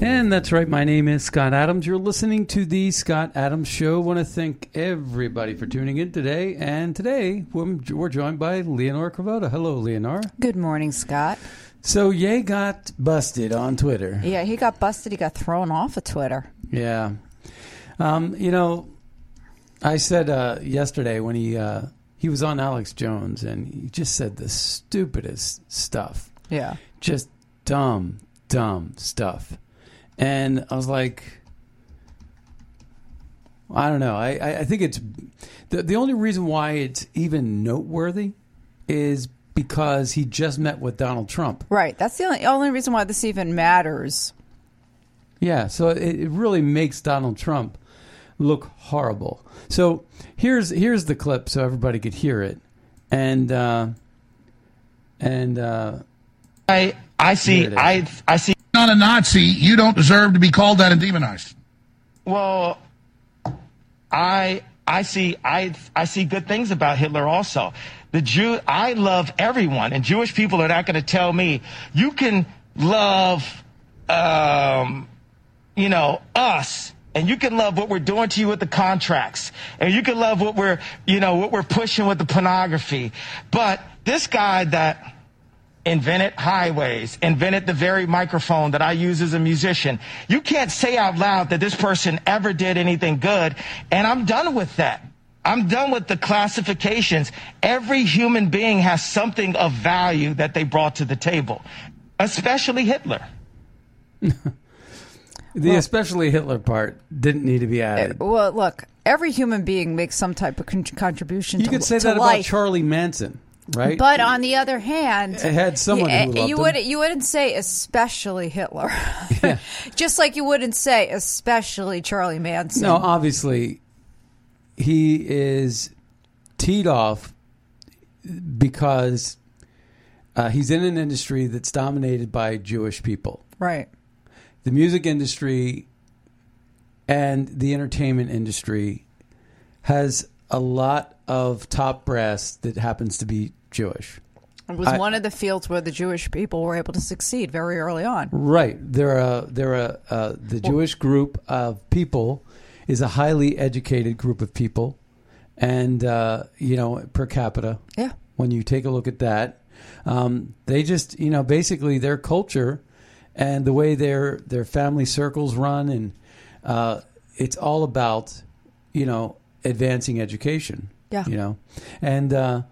And that's right. My name is Scott Adams. You're listening to the Scott Adams Show. want to thank everybody for tuning in today. And today we're, we're joined by Leonora Cravota. Hello, Leonora. Good morning, Scott. So Ye got busted on Twitter. Yeah, he got busted. He got thrown off of Twitter. Yeah. Um, you know, I said uh, yesterday when he uh, he was on Alex Jones and he just said the stupidest stuff. Yeah. Just dumb, dumb stuff. And I was like, I don't know. I, I, I think it's the the only reason why it's even noteworthy is because he just met with Donald Trump. Right. That's the only, only reason why this even matters. Yeah, so it, it really makes Donald Trump look horrible. So here's here's the clip so everybody could hear it, and uh, and uh, I I see Here it is. I I see not a Nazi, you don't deserve to be called that and demonized. well I I see I I see good things about Hitler also. The Jew I love everyone and Jewish people are not going to tell me you can love um you know us and you can love what we're doing to you with the contracts and you can love what we're you know what we're pushing with the pornography but this guy that invented highways, invented the very microphone that I use as a musician. You can't say out loud that this person ever did anything good, and I'm done with that. I'm done with the classifications. Every human being has something of value that they brought to the table, especially Hitler. the especially Hitler part didn't need to be added. Uh, well, look, every human being makes some type of con- contribution You to, could say to that about. Charlie Manson, right? But on the other hand, It had someone you, who loved you wouldn't you wouldn't say especially Hitler, just like you wouldn't say especially Charlie Manson. No, obviously, he is teed off because uh, he's in an industry that's dominated by Jewish people. right? The music industry and the entertainment industry has a lot of top brass that happens to be Jewish. It was I- one of the fields where the Jewish people were able to succeed very early on. Right. They're a, they're uh, the Jewish group of people is a highly educated group of people. And, uh, you know, per capita, Yeah. when you take a look at that, um, they just, you know, basically their culture and the way their, their family circles run and uh, it's all about, you know, advancing education. Yeah. You know, and, uh,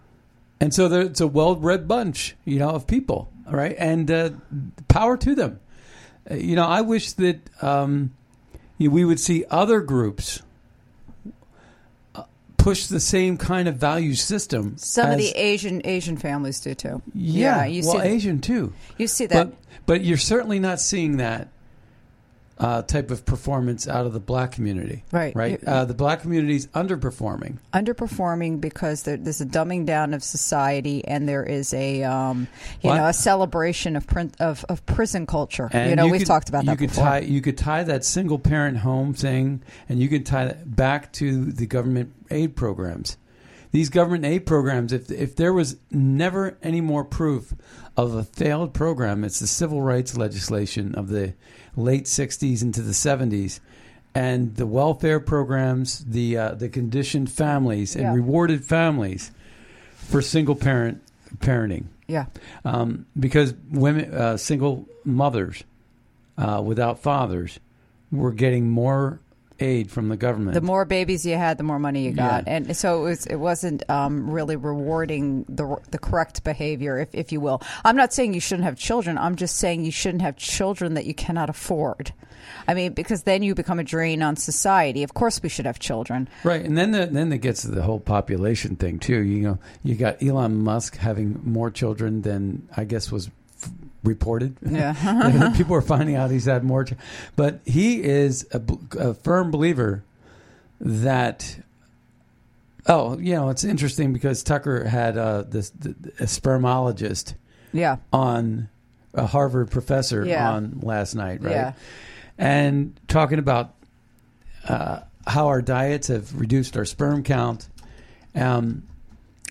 and so they're- it's a well-read bunch, you know, of people, right? and uh, power to them. Uh, You know, I wish that um, you- know, we would see other groups uh, push the same kind of value system. Some of the Asian Asian families do too. yeah, you well, see Asian too. you see that. But but you're certainly not seeing that uh, type of performance out of the black community. Right. Right. Uh, the black community is underperforming. underperforming because there, there's a dumbing down of society and there is a um, you Well, know a celebration of print of, of prison culture. You know, we've could- talked about you that could before. Tie, you could tie that single parent home thing, and you could tie that back to the government aid programs. These government aid programs, if if there was never any more proof of a failed program, it's the civil rights legislation of the late '60s into the '70s, and the welfare programs, the uh, the conditioned families and Yeah. rewarded families for single parent parenting yeah, um, because women, uh, single mothers uh, without fathers, were getting more aid from the government. the more babies you had, the more money you got, Yeah. and so it was it wasn't um, really rewarding the the correct behavior, if if you will. I'm not saying you shouldn't have children. I'm just saying you shouldn't have children that you cannot afford. I mean, because then you become a drain on society. Of course, we should have children. right, and then the, then it gets to the whole population thing too. You know, you got Elon Musk having more children than I guess was reported. Yeah. People are finding out he's had more, ch- but he is a firm believer that. Oh, you know, it's interesting because Tucker had uh, this a spermologist Yeah, on a Harvard professor Yeah. on last night, right? Yeah. And talking about uh, how our diets have reduced our sperm count. Um,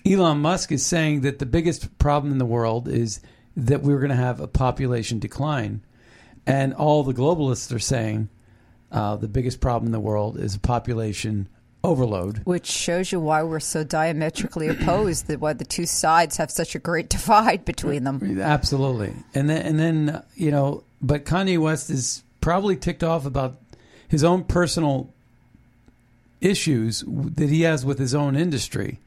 Elon Musk is saying that the biggest problem in the world is that we're going to have a population decline. And all the globalists are saying uh, the biggest problem in the world is a population overload. which shows you why we're so diametrically opposed. That why the two sides have such a great divide between them. Absolutely, and then and then uh, you know, but Kanye West is probably ticked off about his own personal issues that he has with his own industry,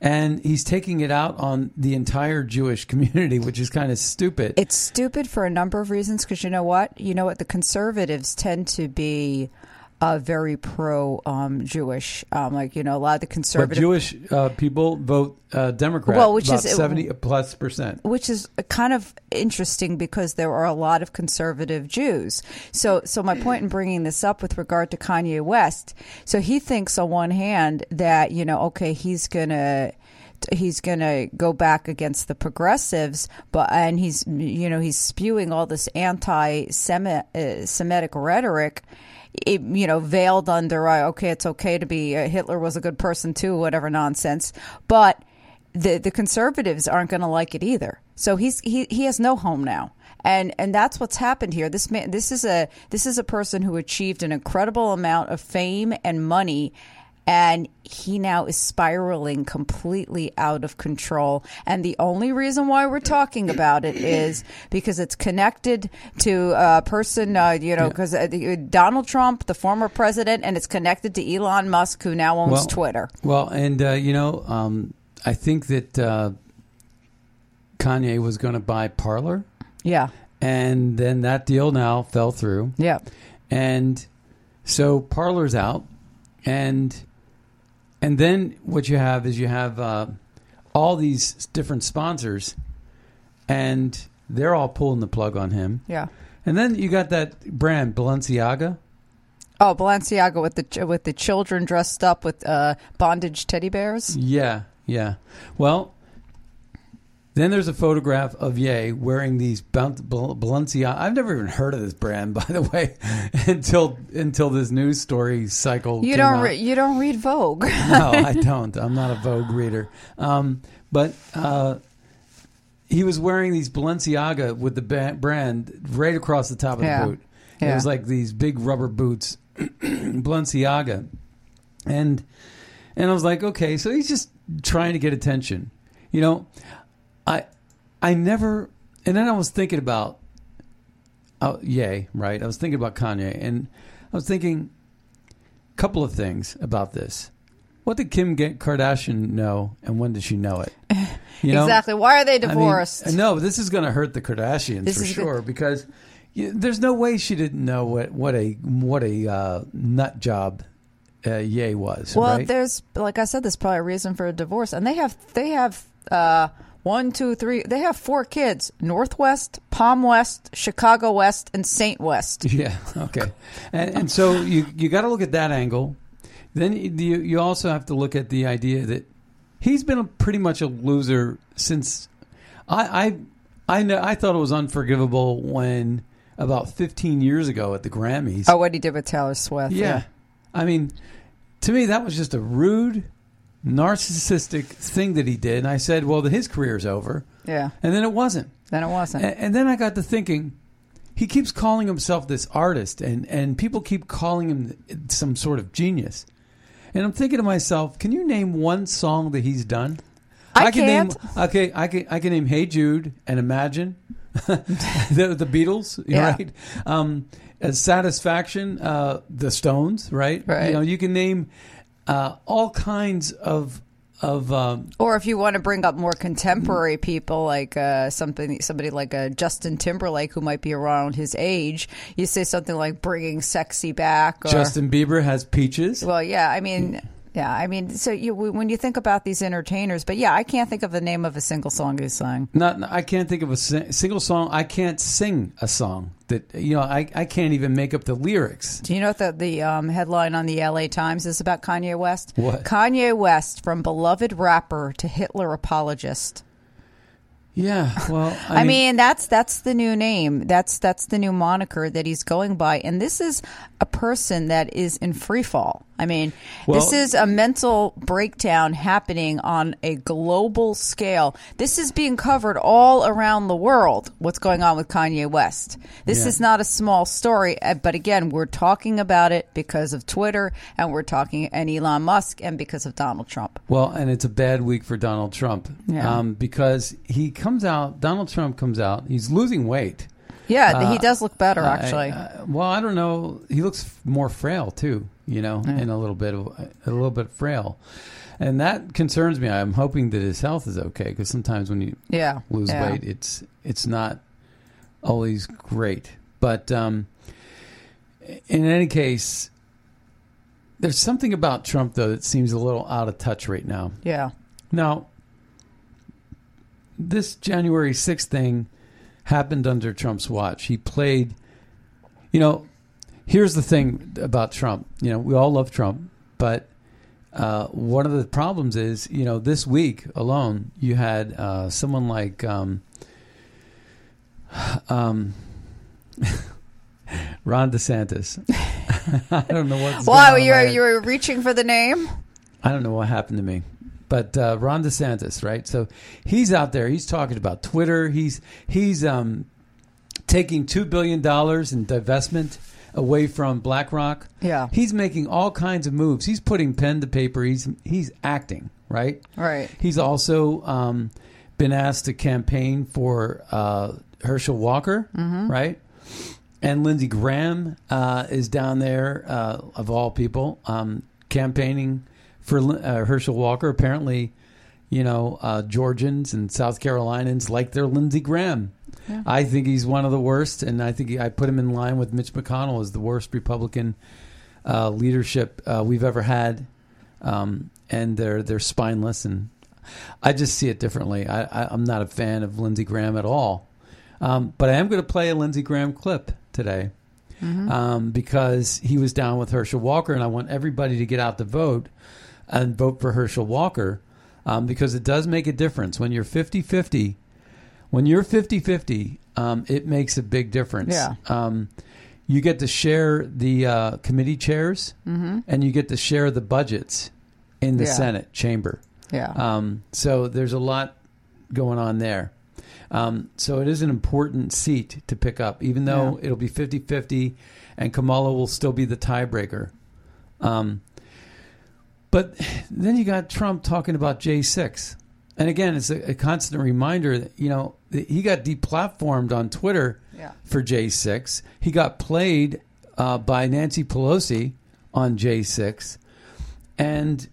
and he's taking it out on the entire Jewish community, which is kind of stupid. It's stupid for a number of reasons. Because you know what? You know what? The conservatives tend to be. Uh, very pro um, Jewish, um, like you know, a lot of the but conservative Jewish uh, people vote uh, Democrat. Well, which is- seventy plus percent. which is kind of interesting because there are a lot of conservative Jews. So, so my point in bringing this up with regard to Kanye West, so he thinks on one hand that you know, okay, he's gonna he's going to go back against the progressives but and he's you know he's spewing all this anti-semitic rhetoric it, you know, veiled under, uh, okay, it's okay to be, uh, Hitler was a good person too, whatever nonsense. But the the conservatives aren't going to like it either. So he's he he has no home now. And and that's what's happened here. This man this is a this is a person who achieved an incredible amount of fame and money and he now is spiraling completely out of control. And the only reason why we're talking about it is because it's connected to a person, uh, you know, because uh, Donald Trump, the former president, and it's connected to Elon Musk, who now owns Well- Twitter. Well, and uh, you know, um, I think that uh, Kanye was going to buy Parler, Yeah, and then that deal now fell through, yeah. and so Parler's out, and and then what you have is you have uh, all these different sponsors, and they're all pulling the plug on him, Yeah. and then you got that brand Balenciaga. Oh, Balenciaga with the with the children dressed up with uh, bondage teddy bears. Yeah, yeah. Well, then there's a photograph of Ye wearing these Bal- Bal- Balenciaga. I've never even heard of this brand, by the way, until until this news story cycle. You don't re- you don't read Vogue. no, I don't. I'm not a Vogue reader. Um, but uh, he was wearing these Balenciaga with the brand right across the top of Yeah. the boot. It was like these big rubber boots, Balenciaga, and and I was like, okay, so he's just trying to get attention. You know, I never, and then I was thinking about, oh, yay, right? I was thinking about Kanye, and I was thinking a couple of things about this. What did Kim Kardashian know, and when did she know it? You know? exactly. Why are they I mean, divorced? no, this is going to hurt the Kardashians This for good. sure because you, there's no way she didn't know what what a what a uh, nut job uh, Ye was. Well, right? there's like I said, there's probably a reason for a divorce, and they have they have uh, one, two, three. They have four kids: Northwest, Psalm West, Chicago West, and Saint West. Yeah. Okay. And, and so you you got to look at that angle. Then you you also have to look at the idea that he's been a, pretty much a loser since I I I, know, I thought it was unforgivable when about 15 years ago at the Grammys. Oh, what he did with Taylor Swift. yeah. I mean, to me that was just a rude, narcissistic thing that he did. And I said, well, his career's over. Yeah. And then it wasn't. Then it wasn't. And, and then I got to thinking, he keeps calling himself this artist, and, and people keep calling him some sort of genius. And I'm thinking to myself, can you name one song that he's done? I can can't. name okay. I can I can name "Hey Jude" and "Imagine," the, the Beatles, Yeah. right? Um, uh, "Satisfaction," uh, the Stones, right? Right. You know, you can name uh, all kinds of of um, Or if you want to bring up more contemporary people, like uh, something, somebody like uh, Justin Timberlake, who might be around his age, you say something like "bringing sexy back." Or, Justin Bieber has "Peaches." Well, yeah, I mean, yeah, I mean, so you when you think about these entertainers, but yeah, I can't think of the name of a single song he sang. Not, I can't think of a si- single song. I can't sing a song that you know. I, I can't even make up the lyrics. Do you know what the, the um, headline on the LA Times is about Kanye West? What? Kanye West from beloved rapper to Hitler apologist. Yeah, well, I, mean, that's that's the new name. That's that's the new moniker that he's going by. And this is a person that is in free fall. I mean, this is a mental breakdown happening on a global scale. This is being covered all around the world. What's going on with Kanye West? This Yeah. is not a small story. uh, But again, we're talking about it because of Twitter, and we're talking and Elon Musk, and because of Donald Trump. well, and it's a bad week for Donald Trump Yeah. um, because he comes out. Donald Trump comes out. He's losing weight. Yeah, he does look better, actually. I- well, I don't know. He looks more frail too. You know, and a little bit of a little bit frail, and that concerns me. I'm hoping that his health is okay because sometimes when you yeah, lose yeah. weight, it's it's not always great. But um, in any case, there's something about Trump though that seems a little out of touch right now. Yeah. Now, this January 6th thing happened under Trump's watch. He played, you know, here's the thing about Trump. You know, we all love Trump, but uh, one of the problems is, you know, this week alone, you had uh, someone like, um, um, Ron DeSantis. I don't know going on you're head. you're reaching for the name. I don't know what happened to me. But uh, Ron DeSantis, right? So he's out there. He's talking about Twitter. He's he's um, taking two billion dollars in divestment away from BlackRock. Yeah. he's making all kinds of moves. He's putting pen to paper. He's he's acting right. Right. He's also um, been asked to campaign for uh, Herschel Walker, right? And Lindsey Graham uh, is down there, uh, of all people, um, campaigning for uh, Herschel Walker. Apparently, you know, uh, Georgians and South Carolinians like their Lindsey Graham. I think he's one of the worst, and I think he, I put him in line with Mitch McConnell as the worst Republican uh, leadership uh, we've ever had. Um, and they're they're spineless, and I just see it differently. I, I, I'm not a fan of Lindsey Graham at all, um, but I am going to play a Lindsey Graham clip today um, because he was down with Herschel Walker, and I want everybody to get out the vote and vote for Herschel Walker um, because it does make a difference when you're 50 50. When you're 50 50, um, it makes a big difference. Yeah. Um, you get to share the uh, committee chairs and you get to share the budgets in the Yeah. Senate chamber. Yeah. Um, so there's a lot going on there. Um, so it is an important seat to pick up, even though it'll be 50 50 and Kamala will still be the tiebreaker. Um, but then you got Trump talking about J6. And again, it's a, a constant reminder that, you know, he got deplatformed on Twitter Yeah. for J6. He got played uh, by Nancy Pelosi on J6. And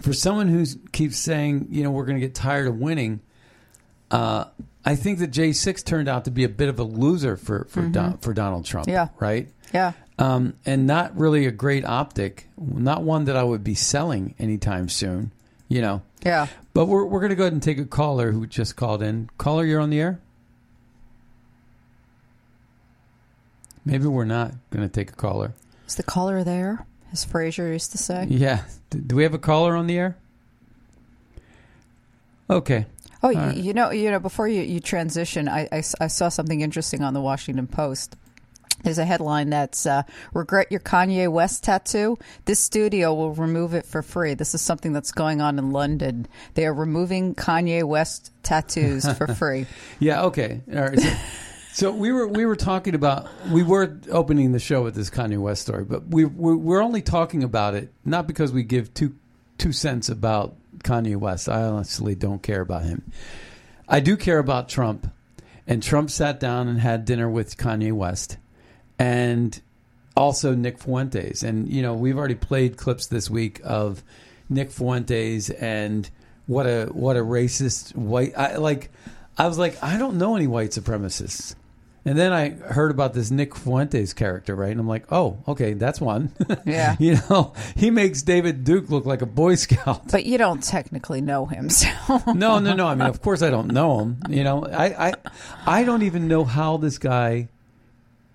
for someone who keeps saying, you know, we're going to get tired of winning, uh, I think that J6 turned out to be a bit of a loser for for, Don, for Donald Trump. Yeah. Right. yeah. Um, and not really a great optic, not one that I would be selling anytime soon. You know, Yeah. But we're we're going to go ahead and take a caller who just called in. Caller, you're on the air. Maybe we're not going to take a caller. Is the caller there? As Frasier used to say. Yeah. D- do we have a caller on the air? Okay. Oh, you, right. you know, you know. Before you, you transition, I I saw something interesting on the Washington Post. There's a headline that's uh, "Regret your Kanye West tattoo? This studio will remove it for free." This is something that's going on in London. They are removing Kanye West tattoos for free. Yeah. Okay. All right. So, so we were we were talking about we were opening the show with this Kanye West story, but we we're, we're only talking about it not because we give two two cents about Kanye West. I honestly don't care about him. I do care about Trump, and Trump sat down and had dinner with Kanye West, and also Nick Fuentes. And you know we've already played clips this week of Nick Fuentes and what a what a racist white. I like. I was like, I don't know any white supremacists. And then I heard about this Nick Fuentes character, right? And I'm like, oh, okay, that's one. Yeah. you know, he makes David Duke look like a Boy Scout. But you don't technically know him, so No, no, no. I mean, of course, I don't know him. You know, I, I, I don't even know how this guy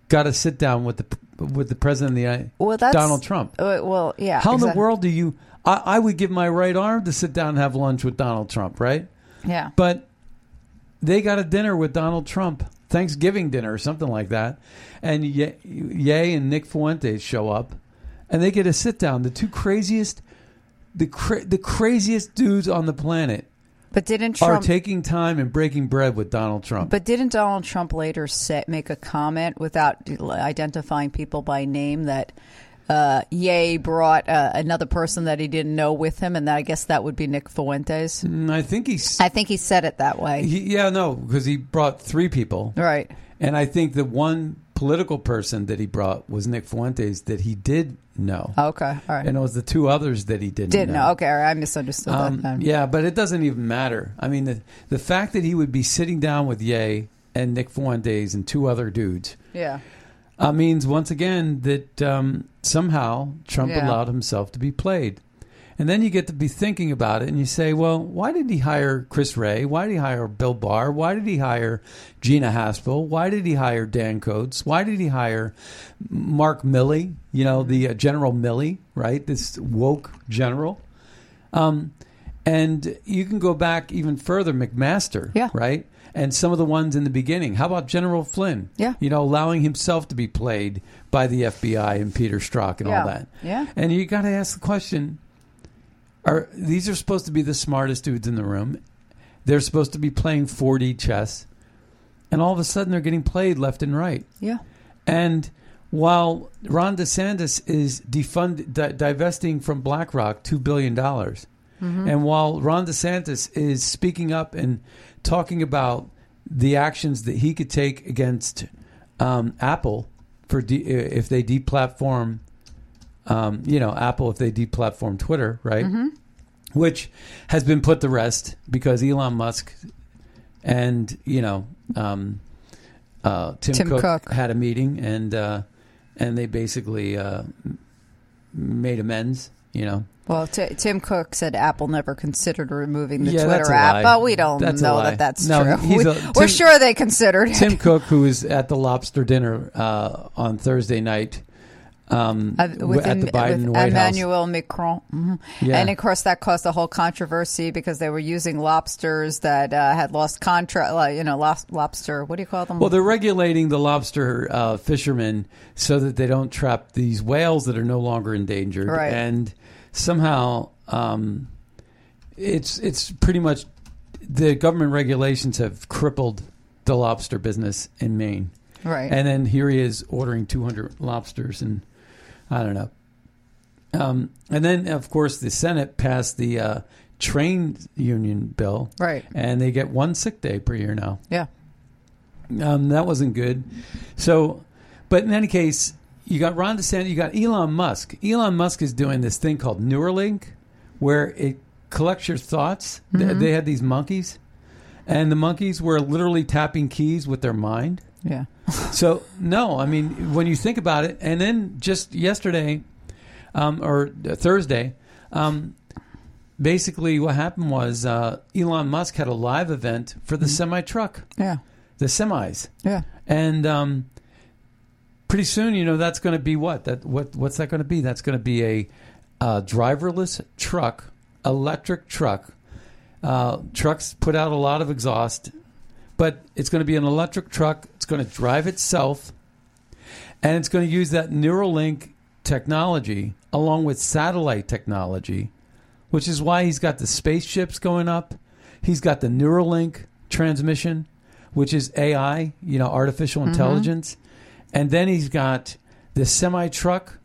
got to sit down with the with the president of the United, well, that's Donald Trump. Uh, well, yeah. How in the world do you? I, I would give my right arm to sit down and have lunch with Donald Trump, right? Yeah. But they got a dinner with Donald Trump, Thanksgiving dinner or something like that, and Ye, Ye and Nick Fuentes show up, and they get a sit down. The two craziest, the cra- the craziest dudes on the planet But didn't are taking time and breaking bread with Donald Trump. But didn't Donald Trump later say, make a comment without identifying people by name that uh, Ye brought uh, another person that he didn't know with him, and that, I guess that would be Nick Fuentes. And I think he's, I think he said it that way. he, yeah, no, because he brought three people, right. and I think the one political person that he brought was Nick Fuentes that he did know, Okay. All right. and it was the two others that he didn't, Didn't know. know. Okay. all right, I misunderstood Um, that. Then. yeah, but it doesn't even matter. I mean, the the fact that he would be sitting down with Ye and Nick Fuentes and two other dudes Yeah. uh, means once again that um, somehow Trump Yeah. allowed himself to be played. And then you get to be thinking about it, and you say, "Well, why did he hire Chris Wray? Why did he hire Bill Barr? Why did he hire Gina Haspel? Why did he hire Dan Coats? Why did he hire Mark Milley? You know, the uh, General Milley, right? This woke general." Um, and you can go back even further, McMaster, Yeah. right? And some of the ones in the beginning. How about General Flynn? Yeah. You know, allowing himself to be played by the FBI and Peter Strzok and Yeah. all that. Yeah. And you got to ask the question: Are these are supposed to be the smartest dudes in the room? They're supposed to be playing 4D chess, and all of a sudden they're getting played left and right. Yeah. And while Ron DeSantis is defund di- divesting from BlackRock two billion dollars, and while Ron DeSantis is speaking up and talking about the actions that he could take against um, Apple for de- if they deplatform, um, you know, Apple if they deplatform Twitter, right? Which has been put to rest because Elon Musk and you know um, uh, Tim, Tim Cook, Cook. had a meeting and uh, and they basically uh, made amends. You know, Well, T- Tim Cook said Apple never considered removing the Yeah, Twitter app, but we don't That's know that that's No, true. We, a- we're sure they considered it. Tim Cook, who was at the lobster dinner uh, on Thursday night um, Uh, with, at the Biden with White House. Emmanuel Macron. Mhm. Yeah. And of course, that caused a whole controversy because they were using lobsters that uh, had lost contract, like, you know, lost lobster. What do you call them? Well, they're regulating the lobster uh, fishermen so that they don't trap these whales that are no longer endangered. Right. And somehow, um, it's it's pretty much the government regulations have crippled the lobster business in Maine. right. And then here he is ordering 200 lobsters, and I don't know. Um, and then, of course, the Senate passed the uh, train union bill, right. and they get one sick day per year now. Yeah. Um, that wasn't good. So, but in any case, you got Ron DeSantis, you got Elon Musk. Elon Musk is doing this thing called Neuralink, where it collects your thoughts. They, they had these monkeys, and the monkeys were literally tapping keys with their mind. Yeah. So no, I mean when you think about it, and then just yesterday, um, or Thursday, um, basically what happened was uh, Elon Musk had a live event for the semi truck, Yeah. the semis, Yeah. and um, pretty soon, you know, that's going to be what that what what's that going to be? That's going to be a uh, driverless truck, electric truck. Uh, trucks put out a lot of exhaust, but it's going to be an electric truck. It's going to drive itself, and it's going to use that Neuralink technology along with satellite technology, which is why he's got the spaceships going up. He's got the Neuralink transmission, which is AI, you know, artificial intelligence, and then he's got the semi truck.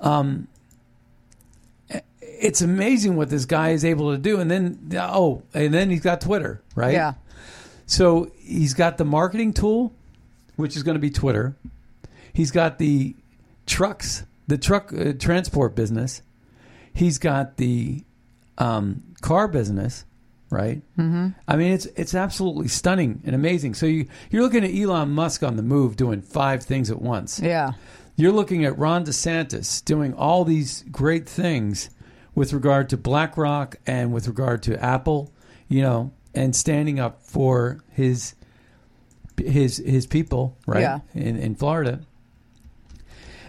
Um, it's amazing what this guy is able to do, and then oh, and then he's got Twitter, right? Yeah. So he's got the marketing tool, which is going to be Twitter. He's got the trucks, the truck uh, transport business. He's got the um, car business, right? Mm-hmm. I mean, it's it's absolutely stunning and amazing. So you you're looking at Elon Musk on the move, doing five things at once. Yeah. You're looking at Ron DeSantis doing all these great things with regard to BlackRock and with regard to Apple, you know, and standing up for his his his people, right? Yeah. In in Florida.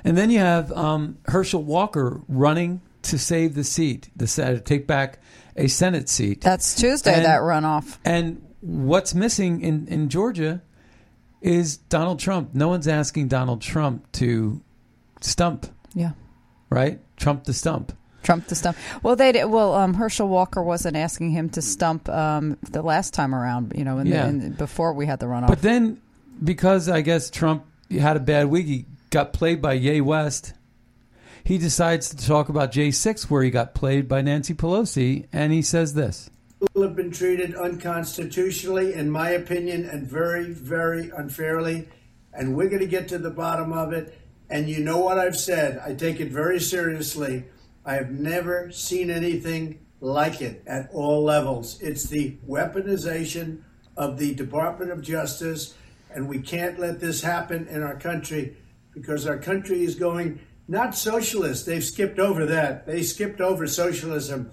And then you have um, Herschel Walker running to save the seat, the Senate, take back a Senate seat. That's Tuesday, And- that runoff. And what's missing in, in Georgia is Donald Trump. No one's asking Donald Trump to stump, Yeah. right? Trump the stump. Trump to stump. Well, they did. Well, um, Herschel Walker wasn't asking him to stump um, the last time around. You know, in Yeah. the, in, before we had the runoff. But then, because I guess Trump had a bad week, he got played by Ye West. He decides to talk about J6, where he got played by Nancy Pelosi, and he says this. People have been treated unconstitutionally, in my opinion, and very, very unfairly. And we're going to get to the bottom of it. And you know what I've said. I take it very seriously. I have never seen anything like it at all levels. It's the weaponization of the Department of Justice, and we can't let this happen in our country because our country is going not socialist. They've skipped over that. They skipped over socialism.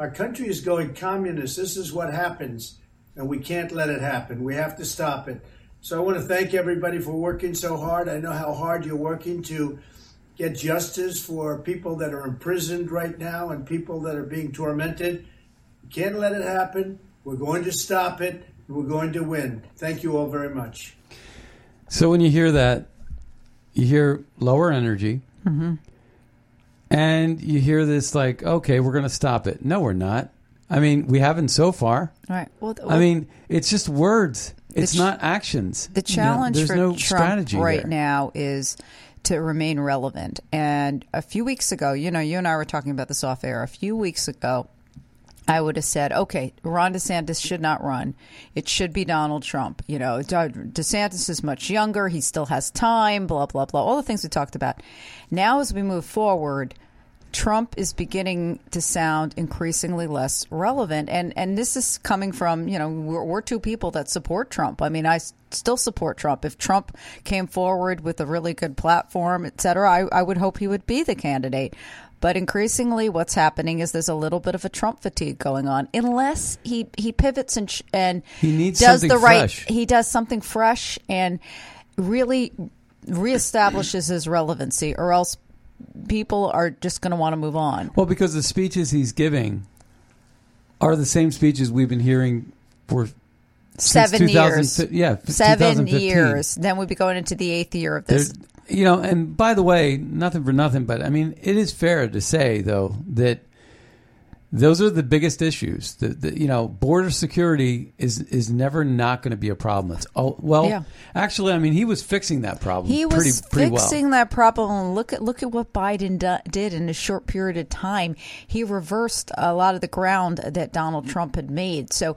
Our country is going communist. This is what happens, and we can't let it happen. We have to stop it. So I want to thank everybody for working so hard. I know how hard you're working to get justice for people that are imprisoned right now and people that are being tormented. We can't let it happen. We're going to stop it. We're going to win. Thank you all very much. So when you hear that, you hear lower energy, mm-hmm. and you hear this like, okay, we're going to stop it. No, we're not. I mean, we haven't so far. All right. Well, I mean, it's just words. It's ch- not actions. The You know, challenge for no Trump strategy right there. now is to remain relevant. And a few weeks ago, you know, you and I were talking about this off air. A few weeks ago, I would have said, okay, Ron DeSantis should not run. It should be Donald Trump. You know, DeSantis is much younger. He still has time, blah, blah, blah. All the things we talked about. Now, as we move forward, Trump is beginning to sound increasingly less relevant, and and this is coming from you know we're, we're two people that support Trump. I mean, I s- still support Trump. If Trump came forward with a really good platform, et cetera, I, I would hope he would be the candidate. But increasingly, what's happening is there's a little bit of a Trump fatigue going on, unless he he pivots and sh- and He needs does the right. fresh. He does something fresh and really reestablishes his relevancy, or else people are just going to want to move on. Well, because the speeches he's giving are the same speeches we've been hearing for Seven years. Yeah, Seven years. Then we'd be going into the eighth year of There's, this. you know, and by the way, nothing for nothing, but I mean, it is fair to say though that those are the biggest issues. The, the you know, border security is is never not going to be a problem. It's oh well, Yeah. actually, I mean, he was fixing that problem. He was pretty, pretty fixing well. that problem. And look at look at what Biden do, did in a short period of time. He reversed a lot of the ground that Donald mm. Trump had made. So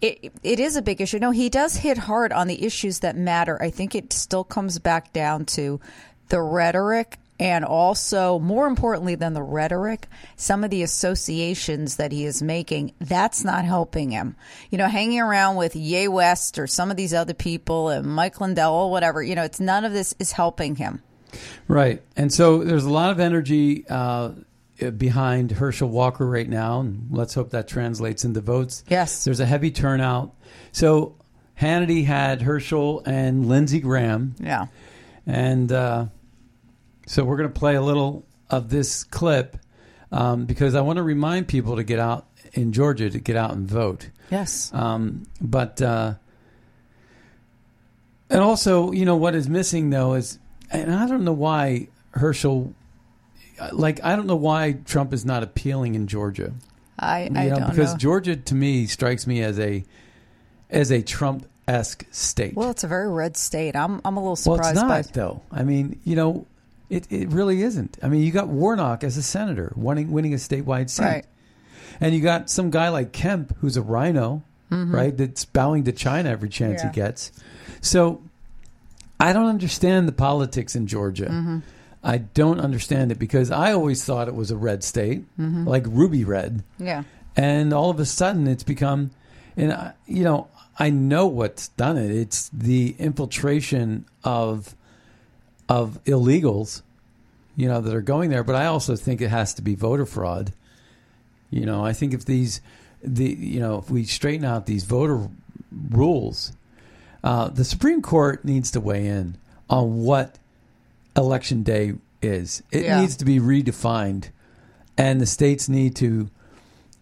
it it is a big issue. No, he does hit hard on the issues that matter. I think it still comes back down to the rhetoric. And also, more importantly than the rhetoric, some of the associations that he is making, that's not helping him. You know, hanging around with Ye West or some of these other people and Mike Lindell or whatever, you know, it's none of this is helping him. Right. And so there's a lot of energy uh, behind Herschel Walker right now, and let's hope that translates into votes. Yes. There's a heavy turnout. So Hannity had Herschel and Lindsey Graham, Yeah. and uh, so we're going to play a little of this clip um, because I want to remind people to get out in Georgia to get out and vote. Yes. Um, but uh, and also, you know, what is missing though is, and I don't know why Herschel, like, I don't know why Trump is not appealing in Georgia. I, I know, don't because know. Georgia to me strikes me as a as a Trump esque state. well, it's a very red state. I'm I'm a little surprised. Well, it's not by. though. I mean, you know, it, it really isn't. I mean, you got Warnock as a senator winning winning a statewide seat, Right. and you got some guy like Kemp who's a RINO, right? That's bowing to China every chance Mm-hmm. Yeah. he gets. So, I don't understand the politics in Georgia. Mm-hmm. I don't understand it because I always thought it was a red state, Mm-hmm. like ruby red Yeah. and all of a sudden it's become and I, you know i know what's done it it's the infiltration of of illegals you know that are going there but i also think it has to be voter fraud you know i think if these the you know if we straighten out these voter rules uh, the supreme court needs to weigh in on what election day is it Yeah. needs to be redefined and the states need to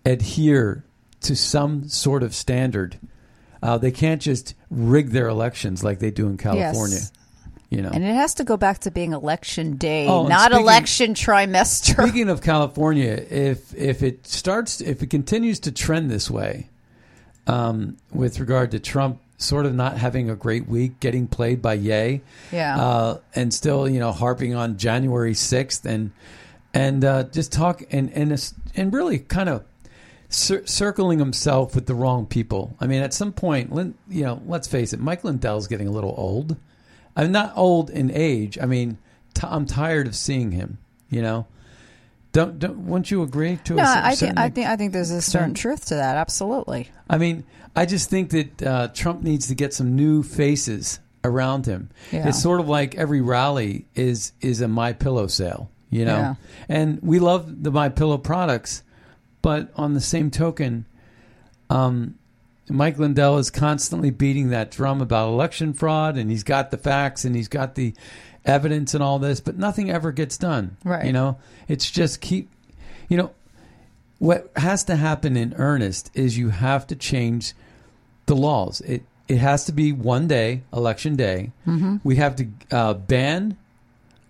adhere to some sort of standard. Uh, they can't just rig their elections like they do in California. Yes. You know. And it has to go back to being election day, Oh, not speaking- election trimester. Speaking of California, if if it starts, if it continues to trend this way, um, with regard to Trump sort of not having a great week, getting played by Ye, Yeah. uh, and still you know harping on January sixth, and and uh, just talk and and and really kind of cir- circling himself with the wrong people. I mean, at some point, you know, let's face it, Mike Lindell's getting a little old. I'm not old in age. I mean, t- I'm tired of seeing him. You know, don't don't Won't you agree to no, a I think I think I think there's a certain truth to that. Absolutely. I mean, I just think that uh, Trump needs to get some new faces around him. Yeah. It's sort of like every rally is is a My Pillow sale, you know. Yeah. And we love the My Pillow products, but on the same token, um, Mike Lindell is constantly beating that drum about election fraud, and he's got the facts and he's got the evidence and all this, but nothing ever gets done. Right. You know, it's just keep. You know, what has to happen in earnest is you have to change the laws. It it has to be one day, election day. Mm-hmm. We have to uh, ban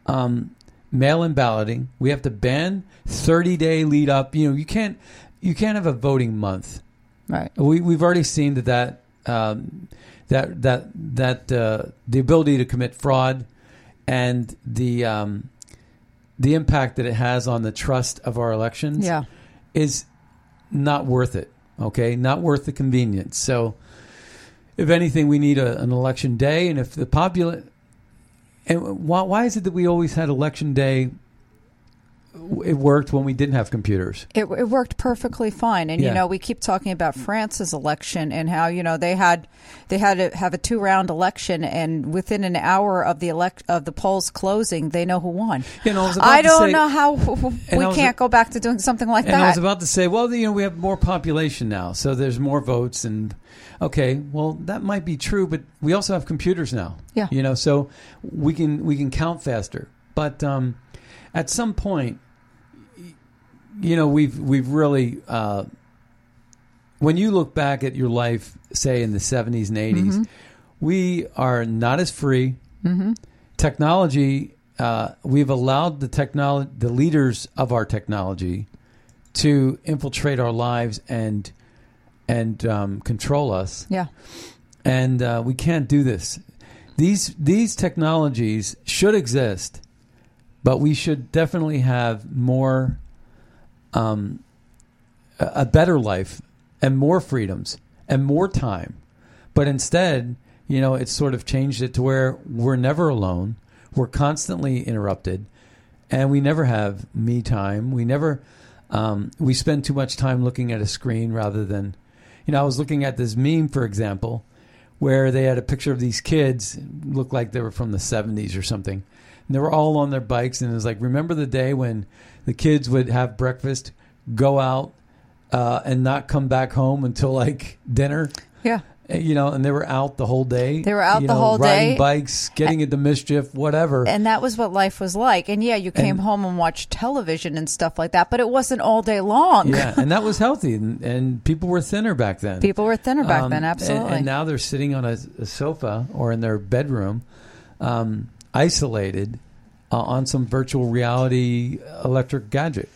um, mail-in balloting. We have to ban thirty day lead up. You know, you can't you can't have a voting month. Right. We we've already seen that that um, that that that uh, the ability to commit fraud and the um, the impact that it has on the trust of our elections Yeah. is not worth it. Okay, not worth the convenience. So, if anything, we need a, an election day, and if the popula and why, why is it that we always had election day? It worked when we didn't have computers. It, it worked perfectly fine, and Yeah. you know we keep talking about France's election and how you know they had they had to have a two round election, and within an hour of the elect of the polls closing, they know who won. You know, I was about I don't say- know how we can't go back to doing something like And I was about to say, well, you know, we have more population now, so there's more votes, and okay, well, that might be true, but we also have computers now. Yeah. you know, so we can we can count faster. But um, at some point, you know, we've we've really uh, when you look back at your life, say in the 70s and 80s, we are not as free. Technology, uh, we've allowed the technology, the leaders of our technology, to infiltrate our lives and and um, control us. Yeah, and uh, we can't do this. These these technologies should exist, but we should definitely have more, um, a better life and more freedoms and more time. But instead, you know, it's sort of changed it to where we're never alone. We're constantly interrupted, and we never have me time. We never. Um, we spend too much time looking at a screen rather than, you know, I was looking at this meme, for example, where they had a picture of these kids, looked like they were from the 70s or something. And they were all on their bikes, and it was like, remember the day when the kids would have breakfast, go out, uh, and not come back home until like dinner? Yeah. Uh, You know, and they were out the whole day. They were out the know, whole riding day. Riding bikes, getting into mischief, whatever. And that was what life was like. And yeah, you came And- home and watched television and stuff like that, but it wasn't all day long. yeah, and that was healthy, and, and people were thinner back then. People were thinner back Um, then, and- absolutely. And, now they're sitting on a, a sofa or in their bedroom, um, isolated uh, on some virtual reality electric gadget.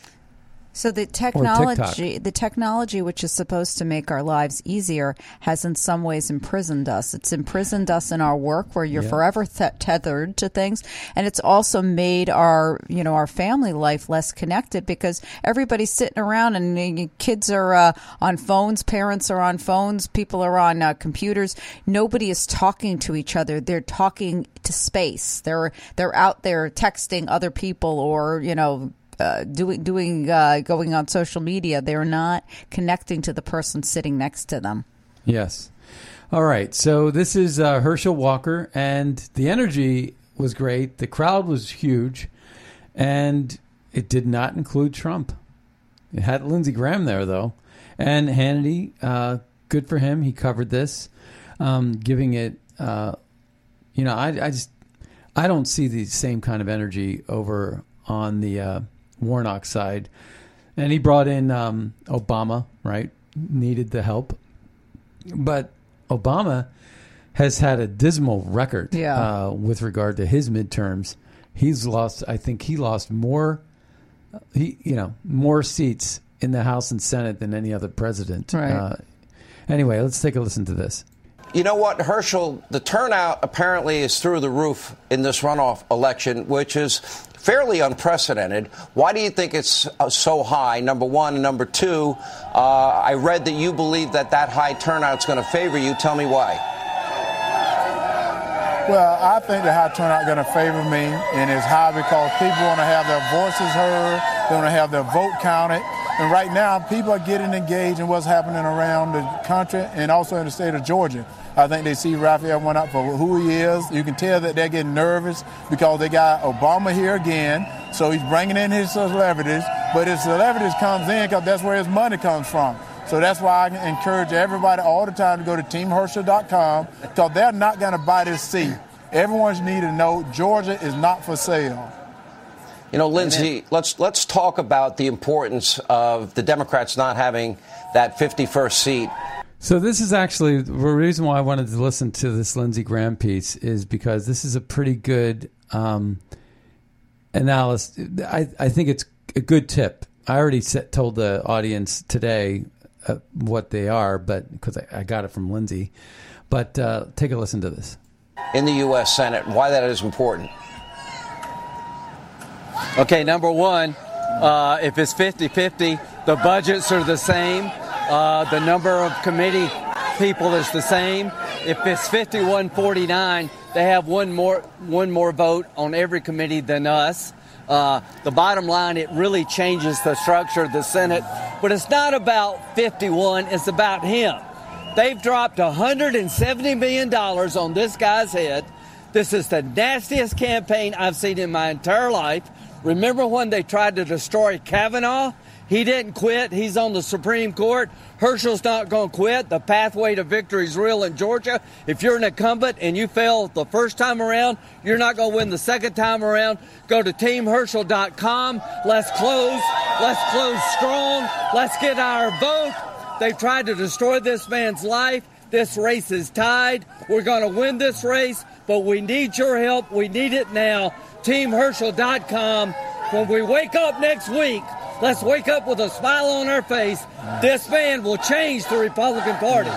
So the technology, the technology which is supposed to make our lives easier, has in some ways imprisoned us. It's imprisoned us in our work, where you're Yeah. forever th- tethered to things, and it's also made our, you know, our family life less connected because everybody's sitting around and kids are uh, on phones, parents are on phones, people are on uh, computers. Nobody is talking to each other. They're talking to space. They're they're out there texting other people or you know uh, doing doing uh, going on social media. They're not connecting to the person sitting next to them. Yes. All right. So this is uh, Herschel Walker, and the energy was great. The crowd was huge, and it did not include Trump. It had Lindsey Graham there, though, and Hannity. Uh, good for him. He covered this, um, giving it. Uh, you know, I, I just I don't see the same kind of energy over on the uh, Warnock side. And he brought in um, Obama, right? Needed the help. But Obama has had a dismal record Yeah. uh, with regard to his midterms. He's lost, I think he lost more, he you know, more seats in the House and Senate than any other president. Right. Uh, anyway, let's take a listen to this. You know what, Herschel? The turnout apparently is through the roof in this runoff election, which is fairly unprecedented. Why do you think it's uh, so high? Number one. Number two, uh, I read that you believe that that high turnout's going to favor you. Tell me why. Well, I think the high turnout going to favor me, and it's high because people want to have their voices heard, they want to have their vote counted, and right now people are getting engaged in what's happening around the country and also in the state of Georgia. I think they see Raphael Warnock for who he is. You can tell that they're getting nervous because they got Obama here again, so he's bringing in his celebrities, but his celebrities comes in because that's where his money comes from. So that's why I encourage everybody all the time to go to teamherschel.com because they're not going to buy this seat. Everyone's need to know Georgia is not for sale. You know, Lindsey, let's let's talk about the importance of the Democrats not having that 51st seat. So this is actually the reason why I wanted to listen to this Lindsey Graham piece is because this is a pretty good um, analysis. I, I think it's a good tip. I already set, told the audience today uh, what they are, but because I, I got it from Lindsey. But uh, take a listen to this. in the U.S. Senate, why that is important. Okay, number one, uh, if it's 50 50, the budgets are the same, uh, the number of committee people is the same. If it's 51 49, they have one more, one more vote on every committee than us. Uh, the bottom line, it really changes the structure of the Senate. But it's not about 51, it's about him. They've dropped $170 million on this guy's head. This is the nastiest campaign I've seen in my entire life. Remember when they tried to destroy Kavanaugh? He didn't quit. He's on the Supreme Court. Herschel's not going to quit. The pathway to victory is real in Georgia. If you're an incumbent and you fail the first time around, you're not going to win the second time around. Go to teamherschel.com. Let's close. Let's close strong. Let's get our vote. They've tried to destroy this man's life. This race is tied. We're going to win this race, but we need your help. We need it now. TeamHerschel.com. When we wake up next week, let's wake up with a smile on our face. This man will change the Republican Party.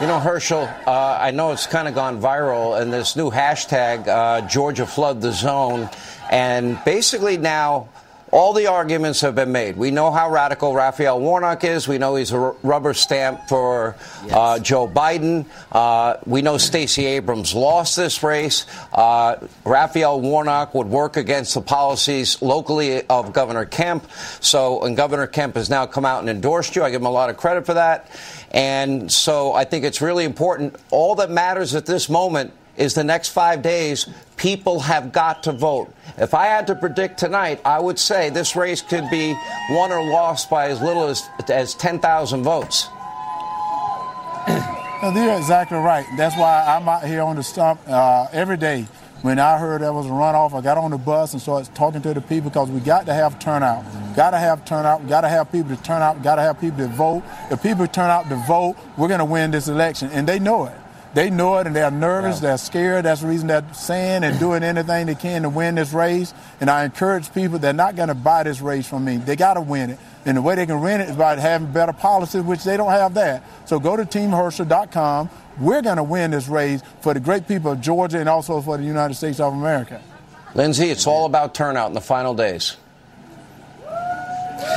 You know, Herschel, uh, I know it's kind of gone viral, and this new hashtag, uh, Georgia Flood the Zone. And basically now, all the arguments have been made. We know how radical Raphael Warnock is. We know he's a rubber stamp for yes. uh, Joe Biden. Uh, we know Stacey Abrams lost this race. Uh, Raphael Warnock would work against the policies locally of Governor Kemp. So, and Governor Kemp has now come out and endorsed you. I give him a lot of credit for that. And so I think it's really important. All that matters at this moment is the next five days, people have got to vote. If I had to predict tonight, I would say this race could be won or lost by as little as, as 10,000 votes. You're exactly right. That's why I'm out here on the stump uh, every day. When I heard there was a runoff, I got on the bus and started talking to the people because we got to have turnout. Got to have turnout. Got to have people to turn out. Got to have people to vote. If people turn out to vote, we're going to win this election, and they know it. They know it and they're nervous, yeah. they're scared. That's the reason they're saying and doing anything they can to win this race. And I encourage people, they're not going to buy this race from me. They got to win it. And the way they can win it is by having better policies, which they don't have that. So go to teamherschel.com. We're going to win this race for the great people of Georgia and also for the United States of America. Lindsey, it's all about turnout in the final days.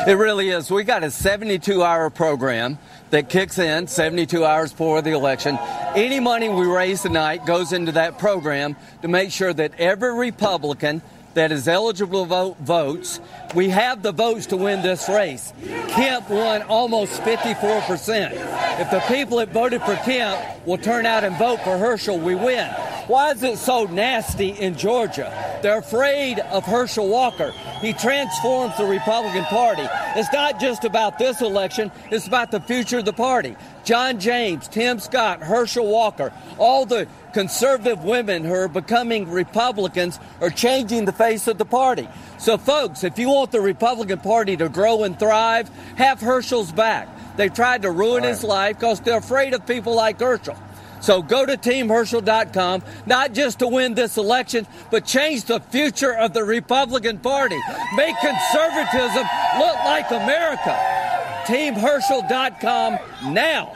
It really is. We got a 72 hour program that kicks in 72 hours before the election. Any money we raise tonight goes into that program to make sure that every Republican that is eligible to vote votes. We have the votes to win this race. Kemp won almost 54%. If the people that voted for Kemp will turn out and vote for Herschel, we win. Why is it so nasty in Georgia? They're afraid of Herschel Walker. He transforms the Republican Party. It's not just about this election, it's about the future of the party. John James, Tim Scott, Herschel Walker, all the conservative women who are becoming Republicans are changing the face of the party. So, folks, if you want the Republican Party to grow and thrive, have Herschel's back. They tried to ruin right. his life because they're afraid of people like Herschel. So go to teamherschel.com, not just to win this election, but change the future of the Republican Party. Make conservatism look like America. Teamherschel.com now.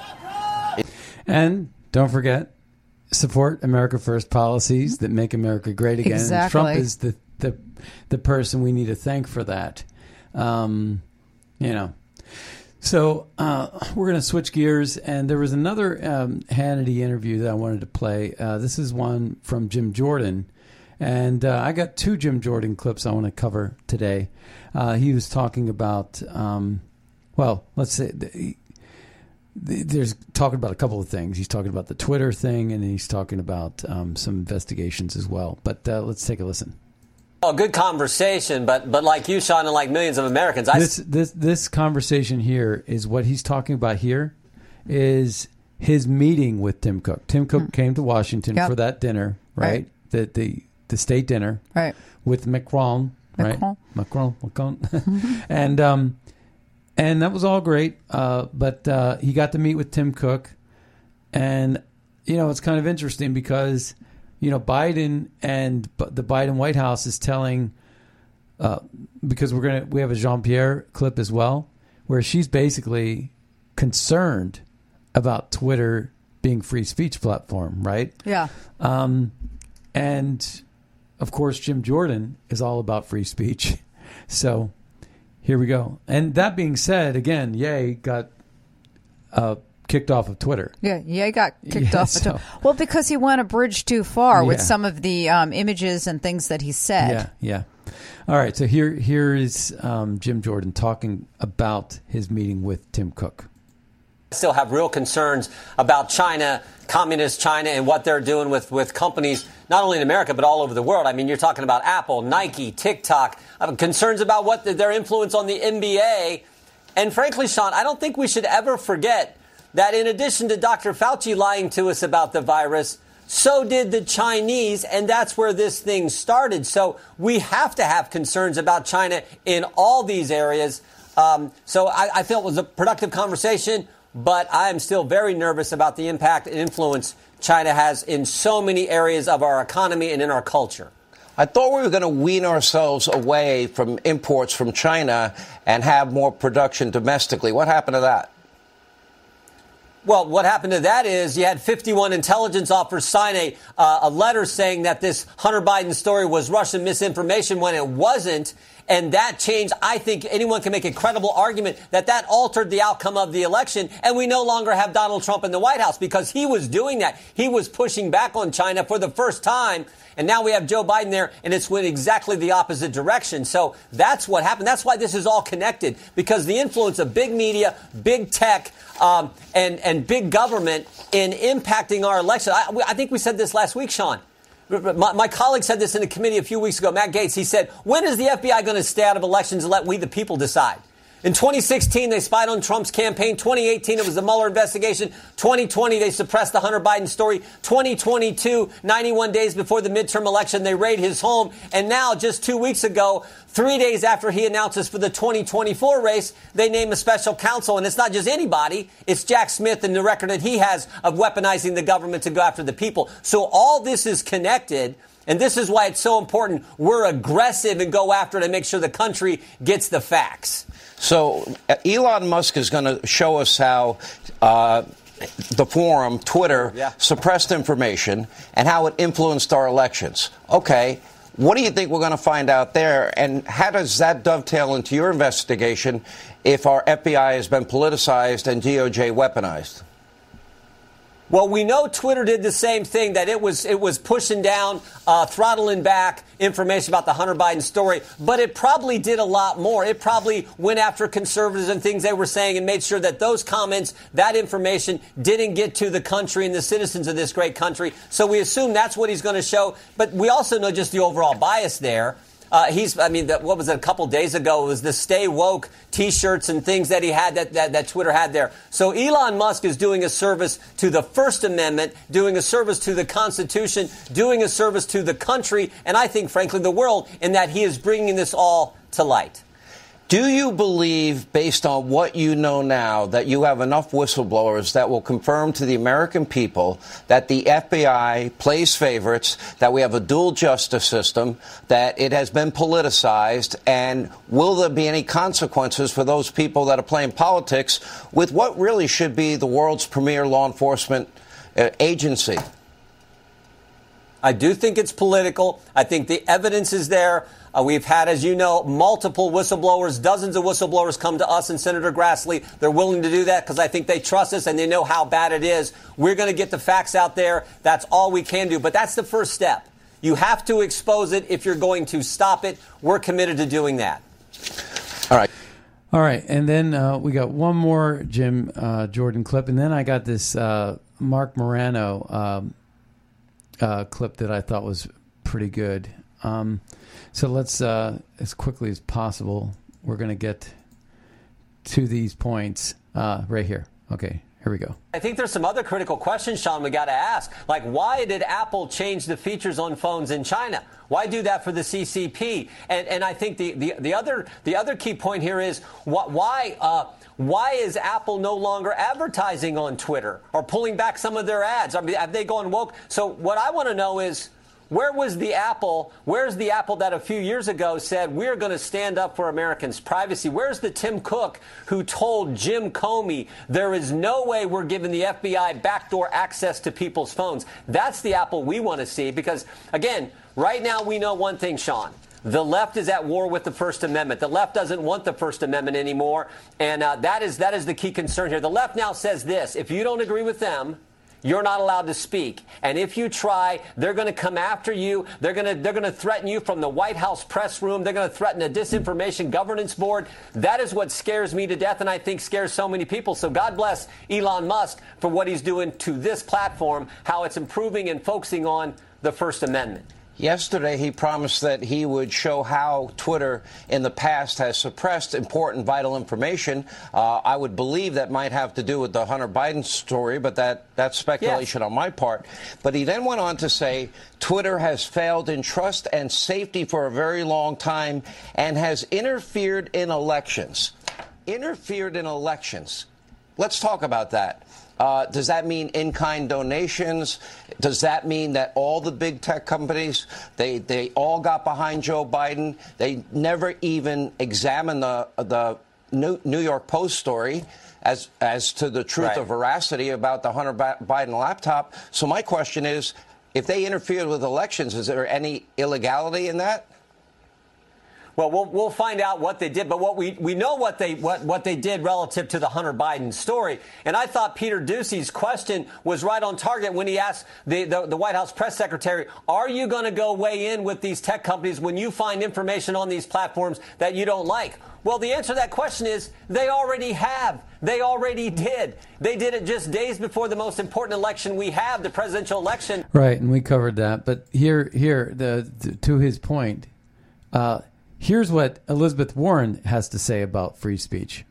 And don't forget, support America First policies that make America great again. Exactly. Trump is the, the the person we need to thank for that. Um, you know. So uh, we're going to switch gears, and there was another um, Hannity interview that I wanted to play. Uh, this is one from Jim Jordan, and uh, I got two Jim Jordan clips I want to cover today. Uh, he was talking about, um, well, let's say there's talking about a couple of things. He's talking about the Twitter thing, and he's talking about um, some investigations as well. But uh, let's take a listen. Oh, good conversation, but but like you, Sean, and like millions of Americans, I this this this conversation here is what he's talking about. Here is his meeting with Tim Cook. Tim Cook mm. came to Washington yep. for that dinner, right? right? The the the state dinner, right? With Macron, right? Macron, Macron, Macron, mm-hmm. and um, and that was all great. Uh, but uh, he got to meet with Tim Cook, and you know it's kind of interesting because you know Biden and the Biden White House is telling uh, because we're gonna we have a Jean Pierre clip as well where she's basically concerned about Twitter being free speech platform, right? Yeah. Um, and of course, Jim Jordan is all about free speech. So here we go. And that being said, again, Ye got uh, kicked off of Twitter. Yeah, Ye got kicked yeah, off. So. well, because he went a bridge too far yeah. with some of the um, images and things that he said. Yeah, yeah. All right, so here here is um, Jim Jordan talking about his meeting with Tim Cook still have real concerns about China, communist China, and what they're doing with, with companies, not only in America, but all over the world. I mean, you're talking about Apple, Nike, TikTok, have concerns about what the, their influence on the NBA. And frankly, Sean, I don't think we should ever forget that in addition to Dr. Fauci lying to us about the virus, so did the Chinese, and that's where this thing started. So we have to have concerns about China in all these areas. Um, so I, I felt it was a productive conversation but I am still very nervous about the impact and influence China has in so many areas of our economy and in our culture. I thought we were going to wean ourselves away from imports from China and have more production domestically. What happened to that? Well, what happened to that is you had 51 intelligence officers sign a, uh, a letter saying that this Hunter Biden story was Russian misinformation when it wasn't. And that changed. I think anyone can make a credible argument that that altered the outcome of the election. And we no longer have Donald Trump in the White House because he was doing that. He was pushing back on China for the first time. And now we have Joe Biden there, and it's went exactly the opposite direction. So that's what happened. That's why this is all connected because the influence of big media, big tech, um, and, and big government in impacting our election. I, I think we said this last week, Sean. My, my, colleague said this in a committee a few weeks ago, Matt Gaetz. He said, When is the FBI going to stay out of elections and let we, the people, decide? In 2016, they spied on Trump's campaign. 2018, it was the Mueller investigation. 2020, they suppressed the Hunter Biden story. 2022, 91 days before the midterm election, they raid his home. And now, just two weeks ago, three days after he announces for the 2024 race, they name a special counsel. And it's not just anybody, it's Jack Smith and the record that he has of weaponizing the government to go after the people. So all this is connected. And this is why it's so important. We're aggressive and go after it and make sure the country gets the facts. So uh, Elon Musk is going to show us how. Uh, the forum, Twitter, yeah. suppressed information and how it influenced our elections. Okay, what do you think we're going to find out there? And how does that dovetail into your investigation if our FBI has been politicized and DOJ weaponized? Well, we know Twitter did the same thing that it was it was pushing down, uh, throttling back information about the Hunter Biden story, but it probably did a lot more. It probably went after conservatives and things they were saying and made sure that those comments, that information, didn't get to the country and the citizens of this great country. So we assume that's what he's going to show, but we also know just the overall bias there. Uh, he's, I mean, the, what was it, a couple days ago? It was the Stay Woke t shirts and things that he had that, that, that Twitter had there. So Elon Musk is doing a service to the First Amendment, doing a service to the Constitution, doing a service to the country, and I think, frankly, the world, in that he is bringing this all to light. Do you believe, based on what you know now, that you have enough whistleblowers that will confirm to the American people that the FBI plays favorites, that we have a dual justice system, that it has been politicized, and will there be any consequences for those people that are playing politics with what really should be the world's premier law enforcement uh, agency? I do think it's political. I think the evidence is there. Uh, we've had, as you know, multiple whistleblowers, dozens of whistleblowers come to us and Senator Grassley. They're willing to do that because I think they trust us and they know how bad it is. We're going to get the facts out there. That's all we can do. But that's the first step. You have to expose it if you're going to stop it. We're committed to doing that. All right. All right. And then uh, we got one more Jim uh, Jordan clip. And then I got this uh, Marc Morano um, uh, clip that I thought was pretty good. Um, so let's, uh, as quickly as possible, we're going to get to these points uh, right here. Okay, here we go. I think there's some other critical questions, Sean, we got to ask. Like, why did Apple change the features on phones in China? Why do that for the CCP? And, and I think the, the, the, other, the other key point here is wh- why. Uh, why is Apple no longer advertising on Twitter or pulling back some of their ads? I mean, have they gone woke? So, what I want to know is where was the Apple? Where's the Apple that a few years ago said we're going to stand up for Americans' privacy? Where's the Tim Cook who told Jim Comey there is no way we're giving the FBI backdoor access to people's phones? That's the Apple we want to see because, again, right now we know one thing, Sean. The left is at war with the First Amendment. The left doesn't want the First Amendment anymore, and uh, that is that is the key concern here. The left now says this: if you don't agree with them, you're not allowed to speak. And if you try, they're going to come after you. They're going to they're going to threaten you from the White House press room. They're going to threaten the disinformation governance board. That is what scares me to death and I think scares so many people. So God bless Elon Musk for what he's doing to this platform, how it's improving and focusing on the First Amendment. Yesterday, he promised that he would show how Twitter in the past has suppressed important vital information. Uh, I would believe that might have to do with the Hunter Biden story, but that, that's speculation yes. on my part. But he then went on to say Twitter has failed in trust and safety for a very long time and has interfered in elections. Interfered in elections. Let's talk about that. Uh, does that mean in-kind donations? Does that mean that all the big tech companies they they all got behind Joe Biden? They never even examined the the New, York Post story as as to the truth Right. or veracity about the Hunter Biden laptop. So my question is, if they interfered with elections, is there any illegality in that? Well, we'll we'll find out what they did, but what we, we know what they what, what they did relative to the Hunter Biden story. And I thought Peter Doocy's question was right on target when he asked the, the, the White House press secretary, "Are you going to go weigh in with these tech companies when you find information on these platforms that you don't like?" Well, the answer to that question is they already have. They already did. They did it just days before the most important election we have, the presidential election. Right, and we covered that. But here, here, the, to his point, uh, here's what Elizabeth Warren has to say about free speech.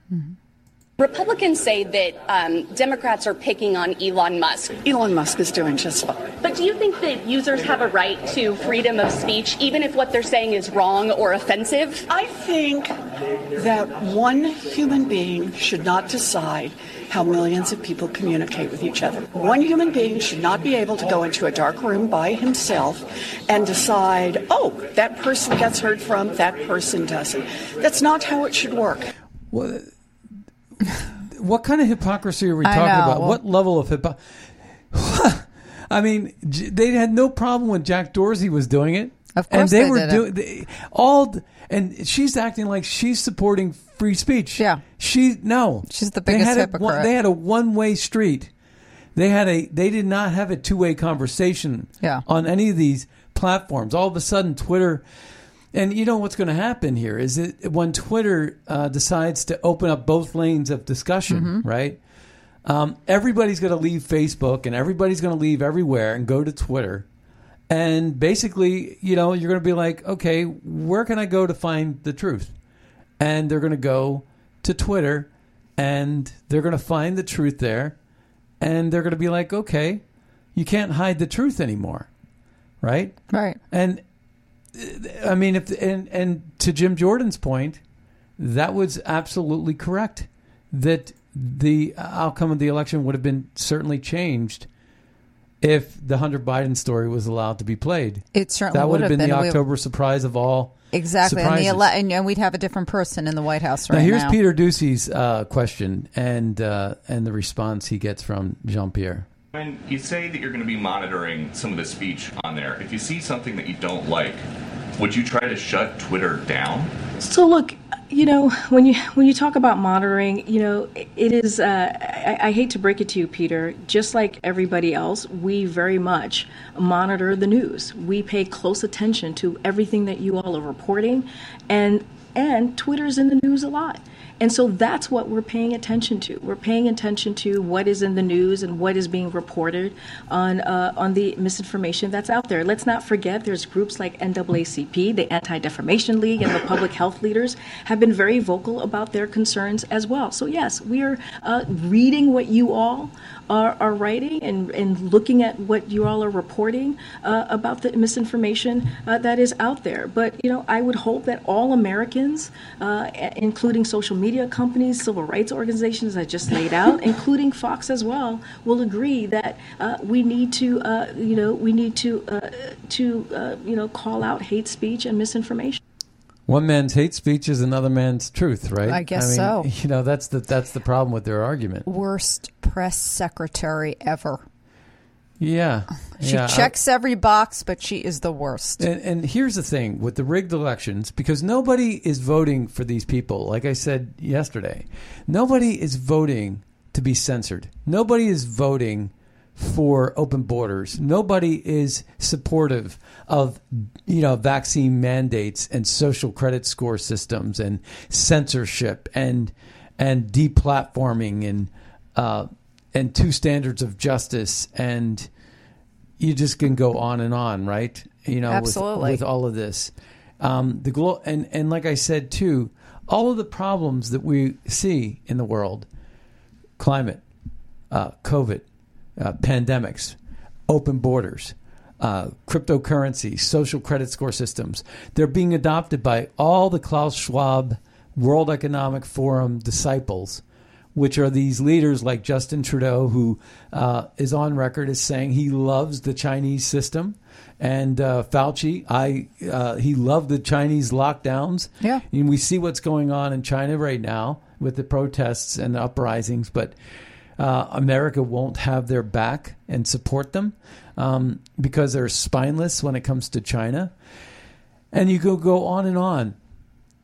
Republicans say that um, Democrats are picking on Elon Musk. Elon Musk is doing just fine. But do you think that users have a right to freedom of speech, even if what they're saying is wrong or offensive? I think that one human being should not decide how millions of people communicate with each other. One human being should not be able to go into a dark room by himself and decide, oh, that person gets heard from, that person doesn't. That's not how it should work. What, what kind of hypocrisy are we talking know. about? What level of hypocrisy? I mean, they had no problem when Jack Dorsey was doing it. Of and course they, they were doing all, and she's acting like she's supporting free speech. Yeah. she no, She's the They biggest a hypocrite. one- they had a one way street. They had a they did not have a two way conversation. Yeah. on any of these platforms. All of a sudden, Twitter. And you know what's going to happen here is that when Twitter uh, decides to open up both lanes of discussion, Mm-hmm. right? Um, everybody's going to leave Facebook and everybody's going to leave everywhere and go to Twitter. And basically, you know, you're going to be like, okay, where can I go to find the truth? And they're going to go to Twitter and they're going to find the truth there. And they're going to be like, okay, you can't hide the truth anymore. Right? Right. And I mean, if and and to Jim Jordan's point, that was absolutely correct. That the outcome of the election would have been certainly changed if the Hunter Biden story was allowed to be played. It certainly that would would have have been, the been. We- October surprise of all. Exactly, and, the ele- and, and we'd have a different person in the White House right now here's now. Peter Doocy's uh, question and uh, and the response he gets from Jean Pierre. When you say that you're going to be monitoring some of the speech on there, if you see something that you don't like, would you try to shut Twitter down? So look, you know, when you when you talk about monitoring, you know, it is. Uh, I, I hate to break it to you, Peter. Just like everybody else, we very much monitor the news. We pay close attention to everything that you all are reporting, and and Twitter's in the news a lot. And so that's what we're paying attention to. We're paying attention to what is in the news and what is being reported on uh, on the misinformation that's out there. Let's not forget there's groups like NAACP, the Anti Defamation League, and the public health leaders have been very vocal about their concerns as well. So yes, we are uh, reading what you all are, are writing and, and looking at what you all are reporting uh, about the misinformation uh, that is out there. But you know, I would hope that all Americans, uh, including social media companies, civil rights organizations I just laid out, including Fox as well, will agree that uh, we need to, uh, you know, we need to uh, to uh, you know call out hate speech and misinformation. One man's hate speech is another man's truth, right? I guess mean, so. You know, that's the that's the problem with their argument. Worst press secretary ever. Yeah, She yeah. checks every box, but she is the worst. And, and here's the thing with the rigged elections, because nobody is voting for these people. Like I said yesterday, nobody is voting to be censored. Nobody is voting for open borders. Nobody is supportive of you know vaccine mandates and social credit score systems and censorship and and deplatforming and uh, and two standards of justice and you just can go on and on, right? You know, with- Absolutely. with, all of this, um, the glo- and and like I said too, all of the problems that we see in the world, climate, uh, COVID, uh, pandemics, open borders, uh, cryptocurrency, social credit score systems, they're being adopted by all the Klaus Schwab World Economic Forum disciples which are these leaders like Justin Trudeau, who uh, is on record as saying he loves the Chinese system, and uh, Fauci, I uh, he loved the Chinese lockdowns. Yeah. and we see what's going on in China right now. with the protests and the uprisings, but uh, America won't have their back and support them um, because they're spineless when it comes to China. And you go go on and on.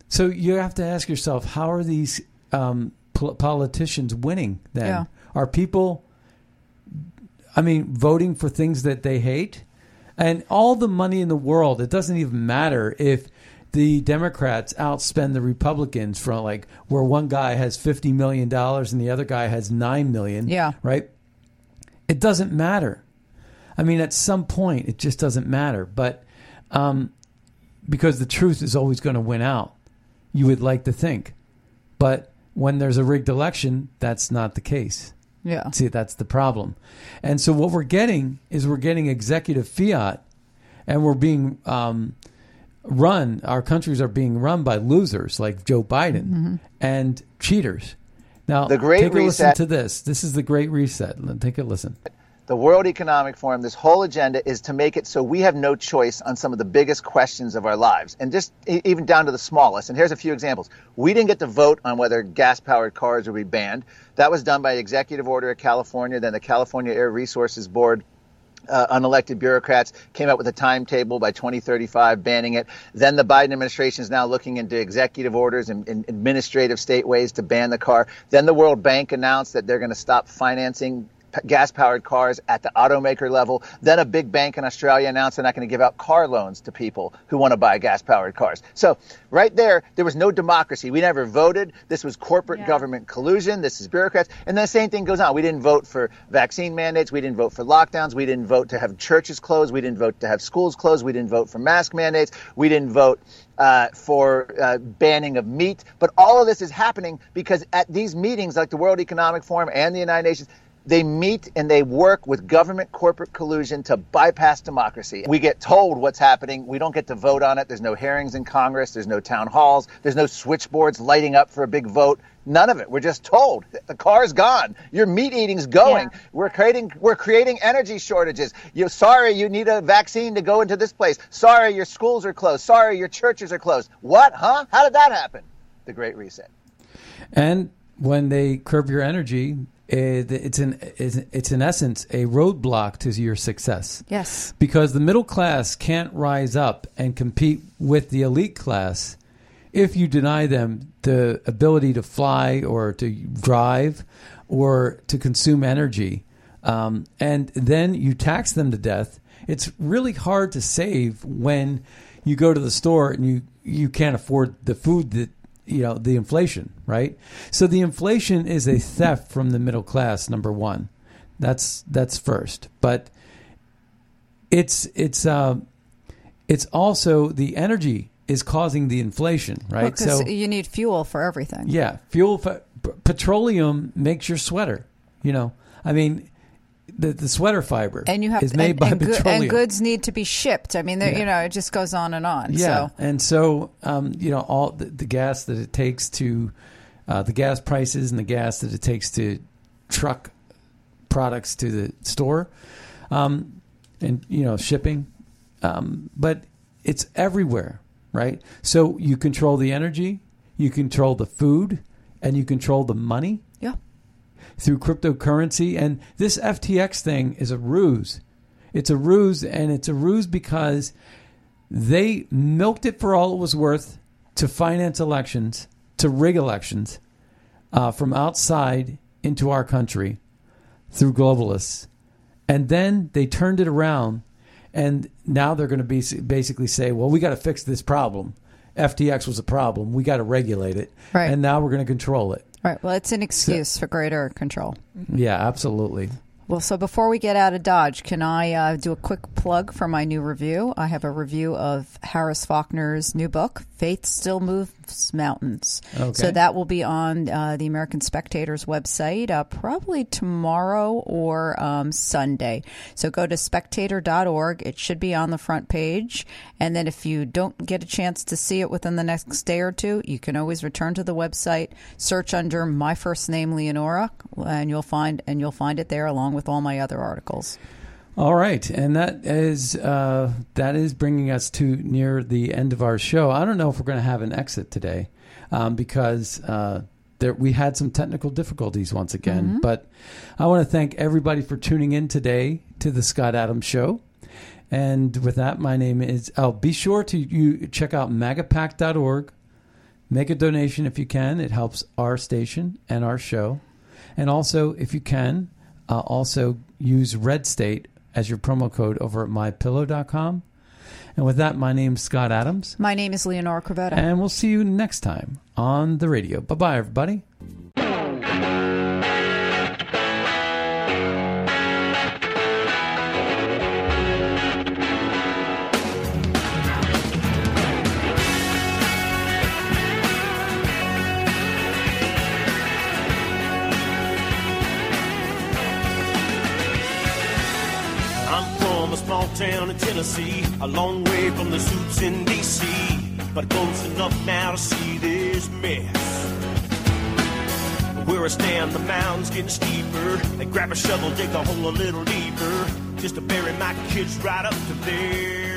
So you have to ask yourself, how are these um, pol- politicians winning? Then Yeah. are people, I mean, voting for things that they hate, and all the money in the world. It doesn't even matter if the Democrats outspend the Republicans from like where one guy has fifty million dollars and the other guy has nine million. Yeah. right. It doesn't matter. I mean, at some point, it just doesn't matter. But um, because the truth is always going to win out, you would like to think. But when there's a rigged election, that's not the case. Yeah. See, that's the problem. And so what we're getting is we're getting executive fiat, and we're being um, run. Our countries are being run by losers like Joe Biden Mm-hmm. and cheaters. Now, The Great take a listen to this. This is the Great Reset. Take a listen. The World Economic Forum, this whole agenda is to make it so we have no choice on some of the biggest questions of our lives, and just even down to the smallest. And here's a few examples. We didn't get to vote on whether gas powered cars would be banned. That was done by executive order of California. Then the California Air Resources Board uh, unelected bureaucrats came up with a timetable by 2035 banning it. Then the Biden administration is now looking into executive orders and, and administrative state ways to ban the car. Then the World Bank announced that they're going to stop financing gas powered cars at the automaker level. Then a big bank in Australia announced they're not going to give out car loans to people who want to buy gas powered cars. So, right there, there was no democracy. We never voted. This was corporate government collusion. This is bureaucrats. And the same thing goes on. We didn't vote for vaccine mandates. We didn't vote for lockdowns. We didn't vote to have churches closed. We didn't vote to have schools closed. We didn't vote for mask mandates. We didn't vote uh, for uh, banning of meat. But all of this is happening because at these meetings, like the World Economic Forum and the United Nations, they meet and they work with government corporate collusion to bypass democracy. We get told what's happening. We don't get to vote on it. There's no hearings in Congress. There's no town halls. There's no switchboards lighting up for a big vote. None of it. We're just told the car's gone. Your meat eating's going. We're creating we're creating energy shortages. You sorry, you need a vaccine to go into this place. Sorry, your schools are closed. Sorry, your churches are closed. What? Huh? How did that happen? The Great Reset. And when they curb your energy, it's in it's, it's in essence a roadblock to your success. Yes. Because the middle class can't rise up and compete with the elite class if you deny them the ability to fly or to drive or to consume energy. Um, and then you tax them to death. It's really hard to save when you go to the store and you, you can't afford the food that you know the inflation, right? So the inflation is a theft from the middle class. Number one, that's that's first, but it's it's uh, it's also the energy is causing the inflation, right? Because you need fuel for everything. Yeah, fuel, f- p- petroleum makes your sweater. You know, I mean, the the sweater fiber And you have is made and, by and, petroleum. and goods need to be shipped. I mean, Yeah. you know, it just goes on and on. Yeah, So and so um, you know all the, the gas that it takes to uh, the gas prices and the gas that it takes to truck products to the store, um, and you know shipping, um, but it's everywhere, right? So you control the energy, you control the food, and you control the money. Through cryptocurrency, and this FTX thing is a ruse. It's a ruse, and it's a ruse because they milked it for all it was worth to finance elections, to rig elections uh, from outside into our country through globalists. And then they turned it around, and now they're going to be basically say, well, we got to fix this problem. FTX was a problem. We got to regulate it. Right. And now we're going to control it. Right. Well, it's an excuse for greater control. Yeah, absolutely. Well, so before we get out of Dodge, can I uh, do a quick plug for my new review? I have a review of Harris Faulkner's new book, Faith Still Moves Mountains. Okay. So that will be on uh, the American Spectator's website uh, probably tomorrow or um, Sunday. So go to spectator.org. It should be on the front page. And then if you don't get a chance to see it within the next day or two, you can always return to the website, search under my first name, Leonora, and you'll find and you'll find it there along with all my other articles. All right, and that is uh, that is bringing us to near the end of our show. I don't know if we're going to have an exit today um, because uh, there we had some technical difficulties once again. Mhm. But I want to thank everybody for tuning in today to the Scott Adams Show. And with that, my name is. Oh, be sure to you check out magapack.org. Make a donation if you can. It helps our station and our show. And also, if you can, uh, also use Red State as your promo code over at mypillow.com. And with that, my name's Scott Adams. My name is Leonora Cravotta. And we'll see you next time on the radio. Bye bye, everybody. Town in Tennessee, a long way from the suits in D.C., but close enough now to see this mess. Where I stand, the mound's getting steeper. They grab a shovel, dig a hole a little deeper, just to bury my kids right up to there.